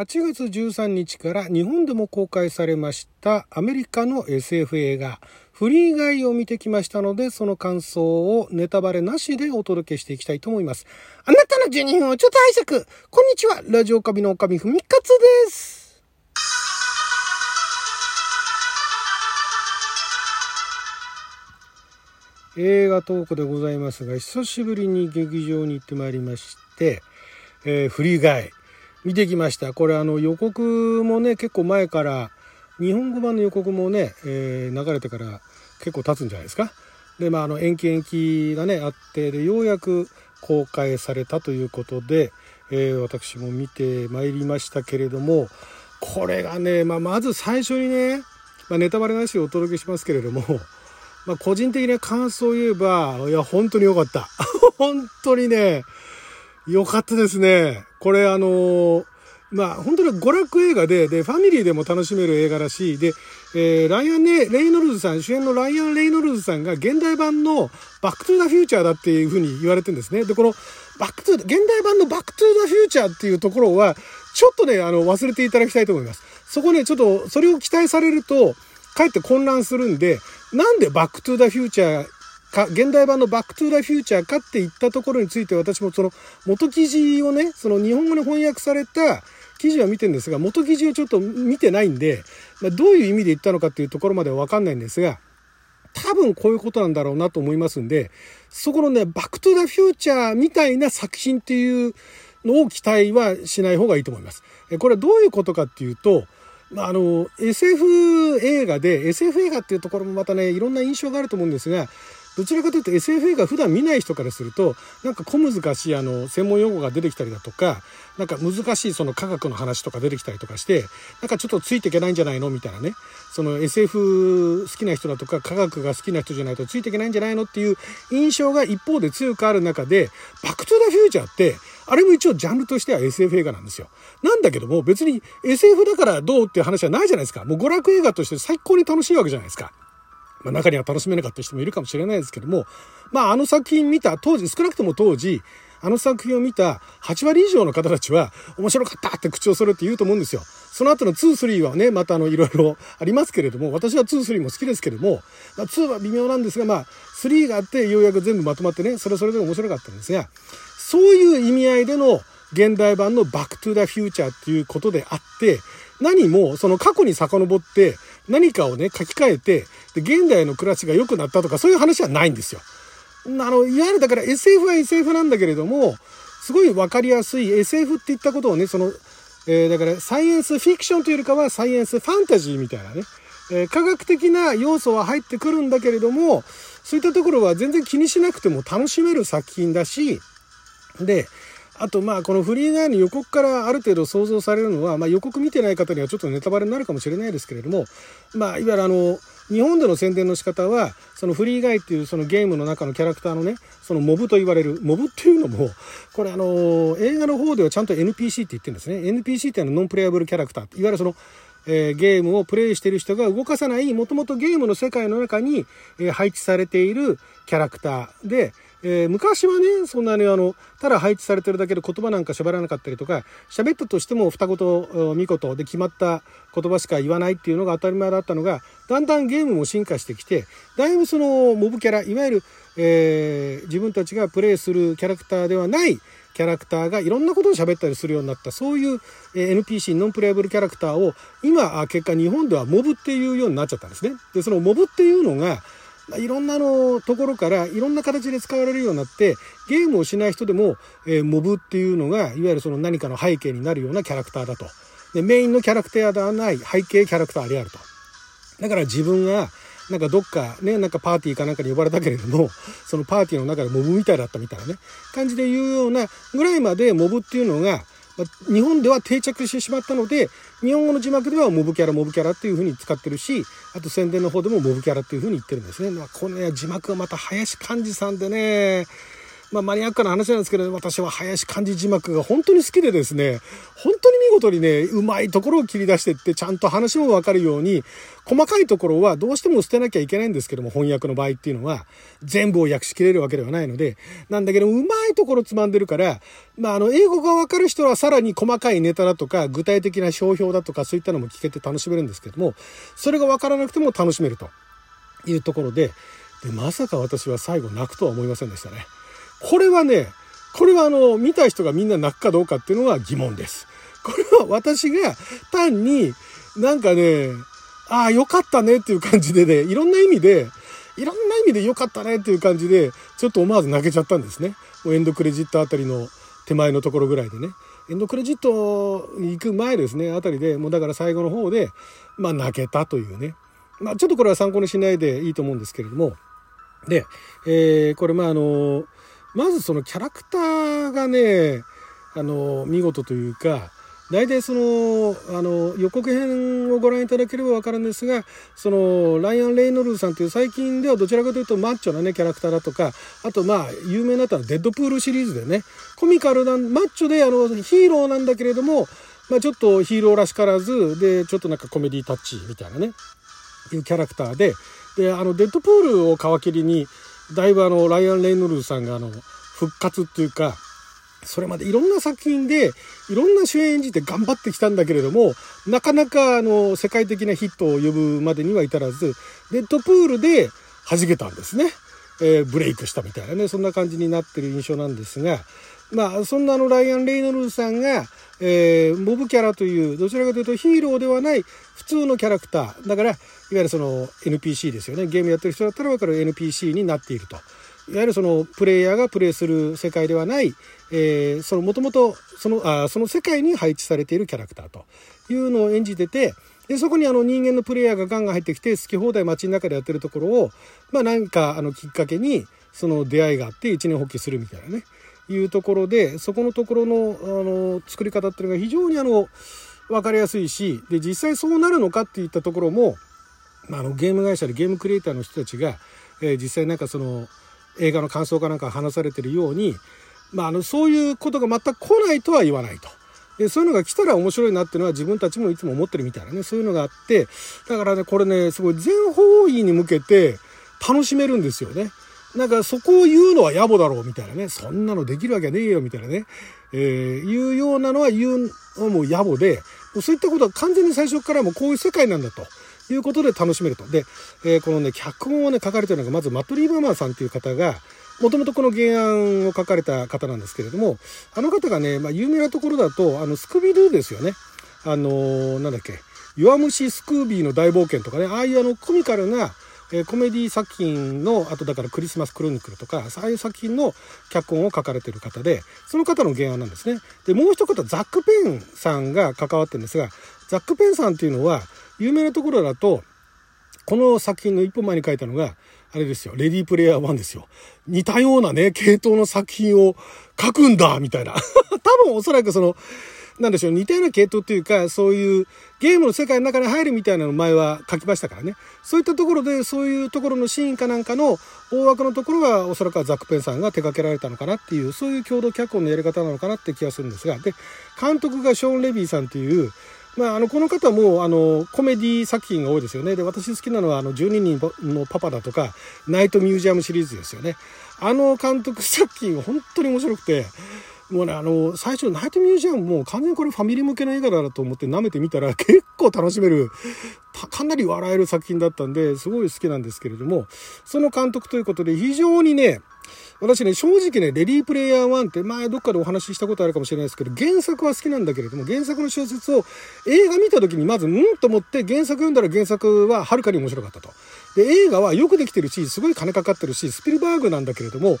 8月13日から日本でも公開されましたアメリカの SF 映画フリーガイを見てきましたので、その感想をネタバレなしでお届けしていきたいと思います。あなたの12分をちょっと拝借こんにちはラジオカビのおかみふみかつです。映画トークでございますが、久しぶりに劇場に行ってまいりまして、えー、フリーガイ見てきました。これあの予告もね、結構前から、日本語版の予告もね、えー、流れてから結構経つんじゃないですか。で、まあ、あの延期延期がね、あって、で、ようやく公開されたということで、えー、私も見てまいりましたけれども、これがね、まあ、まず最初にね、まあ、ネタバレなしでお届けしますけれども、まあ、個人的な感想を言えば、いや、本当に良かった。本当にね、良かったですね。これあのー、まあ本当に娯楽映画で、で、ファミリーでも楽しめる映画らしい。で、えー、ライアンね、レイノルズさん、主演のライアン・レイノルズさんが現代版のバックトゥザフューチャーだっていうふうに言われてるんですね。で、このバックトゥ、現代版のバックトゥザフューチャーっていうところは、ちょっとね、あの、忘れていただきたいと思います。そこね、ちょっと、それを期待されると、かえって混乱するんで、なんでバックトゥザフューチャーか、現代版のバックトゥザフューチャーかって言ったところについて私もその元記事をね、その日本語に翻訳された記事は見てるんですが、元記事をちょっと見てないんで、どういう意味で言ったのかっていうところまではわかんないんですが、多分こういうことなんだろうなと思いますんで、そこのね、バックトゥザフューチャーみたいな作品っていうのを期待はしない方がいいと思います。これはどういうことかっていうと、あの、SF 映画で、SF 映画っていうところもまたね、いろんな印象があると思うんですが、どちらかというと SF 映画普段見ない人からすると、なんか小難しいあの、専門用語が出てきたりだとか、なんか難しいその科学の話とか出てきたりとかして、なんかちょっとついていけないんじゃないのみたいなね。その SF 好きな人だとか科学が好きな人じゃないとついていけないんじゃないのっていう印象が一方で強くある中で、バックトゥザフューチャーって、あれも一応ジャンルとしては SF 映画なんですよ。なんだけども別に SF だからどうっていう話はないじゃないですか。もう娯楽映画として最高に楽しいわけじゃないですか。まあ、中には楽しめなかった人もいるかもしれないですけども、まあ、あの作品見た当時、少なくとも当時、あの作品を見た8割以上の方たちは面白かったって口を揃えて言うと思うんですよ。その後の2、3はね、またあの、いろいろありますけれども、私は2、3も好きですけども、まあ、2は微妙なんですが、まあ、3があってようやく全部まとまってね、それはそれで面白かったんですが、そういう意味合いでの現代版のバックトゥーザフューチャーっていうことであって、何もその過去に遡って何かをね、書き換えて、で、現代の暮らしが良くなったとかそういう話はないんですよ。あの、いわゆるだから SF は SF なんだけれども、すごいわかりやすい SF って言ったことをね、その、えー、だからサイエンスフィクションというよりかはサイエンスファンタジーみたいなね、えー、科学的な要素は入ってくるんだけれども、そういったところは全然気にしなくても楽しめる作品だし、で、あとまあこのフリーガイの予告からある程度想像されるのは、まあ、予告見てない方にはちょっとネタバレになるかもしれないですけれども、まあ、いわゆるあの日本での宣伝の仕方はそのフリーガイっていうそのゲームの中のキャラクターのねそのモブと言われるモブっていうのもこれあの映画の方ではちゃんと NPC って言ってるんですね。NPC っていうのはノンプレイアブルキャラクター。いわゆるそのえー、ゲームをプレイしてる人が動かさないもともとゲームの世界の中に、えー、配置されているキャラクターで、えー、昔はね、そんなにあの、ただ配置されてるだけで言葉なんか喋らなかったりとか、喋ったとしても二言、三言で決まった言葉しか言わないっていうのが当たり前だったのが、だんだんゲームも進化してきて、だいぶそのモブキャラ、いわゆる、えー、自分たちがプレイするキャラクターではないキャラクターがいろんなことを喋ったりするようになった、そういう NPC、ノンプレイブルキャラクターを、今、結果日本ではモブっていうようになっちゃったんですね。で、そのモブっていうのが、いろんなのところからいろんな形で使われるようになってゲームをしない人でも、えー、モブっていうのがいわゆるその何かの背景になるようなキャラクターだと。でメインのキャラクターではない背景キャラクターであると。だから自分がなんかどっかねなんかパーティーかなんかに呼ばれたけれどもそのパーティーの中でモブみたいだったみたいなね感じで言うようなぐらいまでモブっていうのが日本では定着してしまったので、日本語の字幕ではモブキャラ、モブキャラっていう風に使ってるし、あと宣伝の方でもモブキャラっていう風に言ってるんですね。まあ、このね、字幕はまた林寛治さんでね、まあ、マニアックな話なんですけど、私は林漢字字幕が本当に好きでですね、本当に見事にね、うまいところを切り出してって、ちゃんと話もわかるように、細かいところはどうしても捨てなきゃいけないんですけども、翻訳の場合っていうのは、全部を訳しきれるわけではないので、なんだけど、うまいところつまんでるから、まあ、あの、英語がわかる人はさらに細かいネタだとか、具体的な商標だとか、そういったのも聞けて楽しめるんですけども、それがわからなくても楽しめるというところで、で、まさか私は最後泣くとは思いませんでしたね。これはね、これはあの、見た人がみんな泣くかどうかっていうのは疑問です。これは私が単になんかね、ああ、よかったねっていう感じでね、いろんな意味で、いろんな意味でよかったねっていう感じで、ちょっと思わず泣けちゃったんですね。エンドクレジットあたりの手前のところぐらいでね。エンドクレジットに行く前ですね、あたりで、もうだから最後の方で、まあ泣けたというね。まあちょっとこれは参考にしないでいいと思うんですけれども。で、えー、これまああの、まずそのキャラクターがね、あの、見事というか、大体その、あの、予告編をご覧いただければわかるんですが、その、ライアン・レイノルズさんという最近ではどちらかというとマッチョなね、キャラクターだとか、あとまあ、有名になったのはデッドプールシリーズでね、コミカルな、マッチョであの、ヒーローなんだけれども、まあちょっとヒーローらしからず、で、ちょっとなんかコメディタッチみたいなね、いうキャラクターで、で、あの、デッドプールを皮切りに、だいぶあの、ライアン・レイノルズさんがあの、復活っていうか、それまでいろんな作品でいろんな主演演じて頑張ってきたんだけれども、なかなかあの、世界的なヒットを呼ぶまでには至らず、デッドプールで弾けたんですね。えー、ブレイクしたみたいなね、そんな感じになってる印象なんですが、まあ、そんなあの、ライアン・レイノルズさんが、えー、モブキャラという、どちらかというとヒーローではない普通のキャラクター。だから、いわゆるその NPC ですよね。ゲームやってる人だったらわかる NPC になっていると。いわゆるそのプレイヤーがプレイする世界ではない、えー、そのもともとそのあその世界に配置されているキャラクターというのを演じててでそこにあの人間のプレイヤーがガンガン入ってきて好き放題街の中でやってるところを、まあ、何かあのきっかけにその出会いがあって一年発起するみたいなねいうところでそこのところのあの作り方っていうのが非常にあの分かりやすいしで実際そうなるのかっていったところも、まあ、あのゲーム会社でゲームクリエイターの人たちが、えー、実際なんかその映画の感想かなんか話されてるように、まあ、あのそういうことが全く来ないとは言わないと。でそういうのが来たら面白いなっていうのは自分たちもいつも思ってるみたいなねそういうのがあってだからねこれねすごい全方位に向けて楽しめるんですよね。なんかそこを言うのは野暮だろうみたいなね。そんなのできるわけねえよみたいなね。えー、言うようなのは言うのも野暮で、そういったことは完全に最初からもうこういう世界なんだと。いうことで楽しめると。で、えー、このね、脚本をね、書かれてるのが、まずマト・リーバーマンさんっていう方が、もともとこの原案を書かれた方なんですけれども、あの方がね、まあ、有名なところだと、あの、スクビドゥですよね。あのー、なんだっけ、弱虫スクービーの大冒険とかね、ああいうあの、コミカルな、えー、コメディ作品の、あとだからクリスマスクロニクルとか、ああいう作品の脚本を書かれてる方で、その方の原案なんですね。で、もう一方、ザック・ペンさんが関わってるんですが、ザック・ペンさんっていうのは、有名なところだと、この作品の一本前に書いたのが、あれですよ、レディープレイヤー1ですよ。似たようなね、系統の作品を書くんだみたいな。多分おそらくその、なんでしょう、似たような系統っていうか、そういうゲームの世界の中に入るみたいなの前は書きましたからね。そういったところで、そういうところのシーンかなんかの大枠のところは、おそらくはザック・ペンさんが手掛けられたのかなっていう、そういう共同脚本のやり方なのかなって気がするんですが、で、監督がショーン・レビーさんっていう、まあ、あの、この方も、あの、コメディ作品が多いですよね。で、私好きなのは、あの、12人のパパだとか、ナイトミュージアムシリーズですよね。あの監督作品本当に面白くて、もうね、あの、最初、ナイトミュージアムも完全にこれファミリー向けの映画だと思って舐めてみたら結構楽しめる、かなり笑える作品だったんで、すごい好きなんですけれども、その監督ということで非常にね、私ね、正直ね、レディープレイヤー1って前どっかでお話ししたことあるかもしれないですけど、原作は好きなんだけれども、原作の小説を映画見た時にまず、んと思って原作読んだら原作ははるかに面白かったと。で、映画はよくできてるし、すごい金かかってるし、スピルバーグなんだけれども、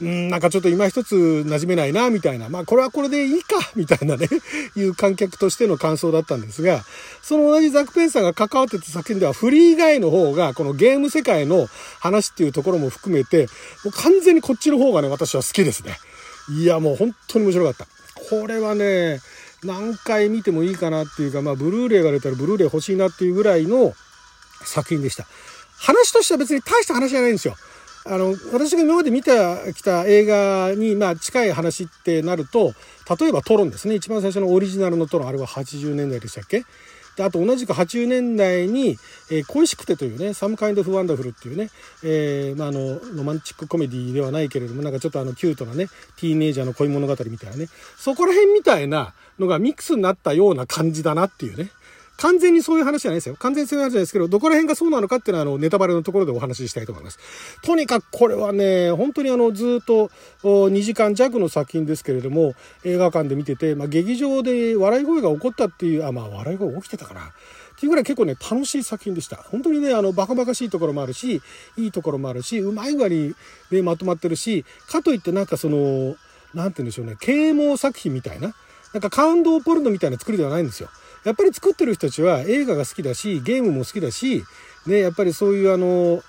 ん、なんかちょっと今一つ馴染めないな、みたいな。まあ、これはこれでいいか、みたいなね、いう観客としての感想だったんですが、その同じザク・ペンサーが関わってた作品では、フリー以外の方が、このゲーム世界の話っていうところも含めて、もう完全にこっちの方がね、私は好きですね。いや、もう本当に面白かった。これはね、何回見てもいいかなっていうか、まあ、ブルーレイが出たらブルーレイ欲しいなっていうぐらいの作品でした。話としては別に大した話じゃないんですよ。あの、私が今まで見てきた映画に、まあ、近い話ってなると、例えばトロンですね。一番最初のオリジナルのトロン、あれは80年代でしたっけ？であと同じく80年代に「えー、恋しくて」というね「 Some Kind of Wonderful」っていうね、えーまあ、あのロマンチックコメディではないけれどもなんかちょっとあのキュートなねティーネイジャーの恋物語みたいなねそこら辺みたいなのがミックスになったような感じだなっていうね完全にそういう話じゃないですよ。完全にそういう話じゃないですけど、どこら辺がそうなのかっていうのは、あの、ネタバレのところでお話ししたいと思います。とにかくこれはね、本当にあの、ずっと2時間弱の作品ですけれども、映画館で見てて、まあ、劇場で笑い声が起こったっていう、あ、まあ、笑い声起きてたかな。っていうぐらい結構ね、楽しい作品でした。本当にね、あの、バカバカしいところもあるし、いいところもあるし、うまい具合にね、まとまってるし、かといってなんかその、なんて言うんでしょうね、啓蒙作品みたいな、なんか感動ポルノみたいな作りではないんですよ。やっぱり作ってる人たちは映画が好きだし、ゲームも好きだし、ね、やっぱりそういうあの、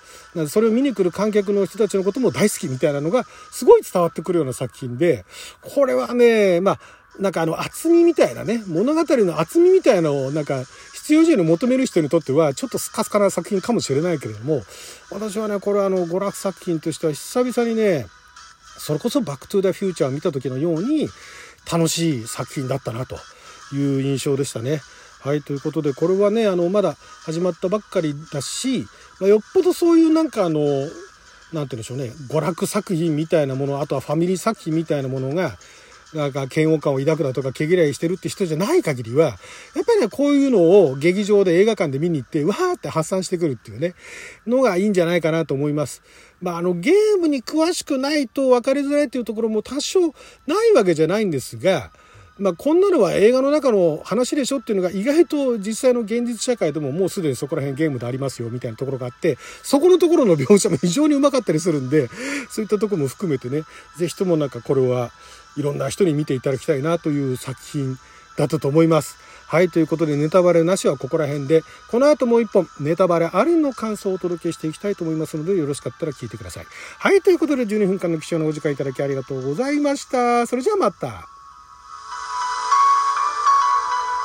それを見に来る観客の人たちのことも大好きみたいなのがすごい伝わってくるような作品で、これはね、まあ、なんかあの厚みみたいなね、物語の厚みみたいなのをなんか必要以上に求める人にとってはちょっとスカスカな作品かもしれないけれども、私はね、これはあの娯楽作品としては久々にね、それこそバックトゥーザフューチャーを見た時のように楽しい作品だったなと。いう印象でしたね。はい、ということで、これはね、あの、まだ始まったばっかりだし、まあ、よっぽどそういうなんかあの、なんて言うんでしょうね、娯楽作品みたいなもの、あとはファミリー作品みたいなものが、なんか嫌悪感を抱くだとか毛嫌いしてるって人じゃない限りは、やっぱりね、こういうのを劇場で映画館で見に行って、わーって発散してくるっていうね、のがいいんじゃないかなと思います。まあ、あの、ゲームに詳しくないと分かりづらいっていうところも多少ないわけじゃないんですが、まあ、こんなのは映画の中の話でしょっていうのが意外と実際の現実社会でももうすでにそこら辺ゲームでありますよみたいなところがあってそこのところの描写も非常にうまかったりするんでそういったとこも含めてね是非ともなんかこれはいろんな人に見ていただきたいなという作品だったと思います。はい。ということで、ネタバレなしはここら辺で、この後もう一本、ネタバレありの感想をお届けしていきたいと思いますので、よろしかったら聞いてください。はい。ということで、12分間の貴重なお時間いただきありがとうございました。それじゃあまた。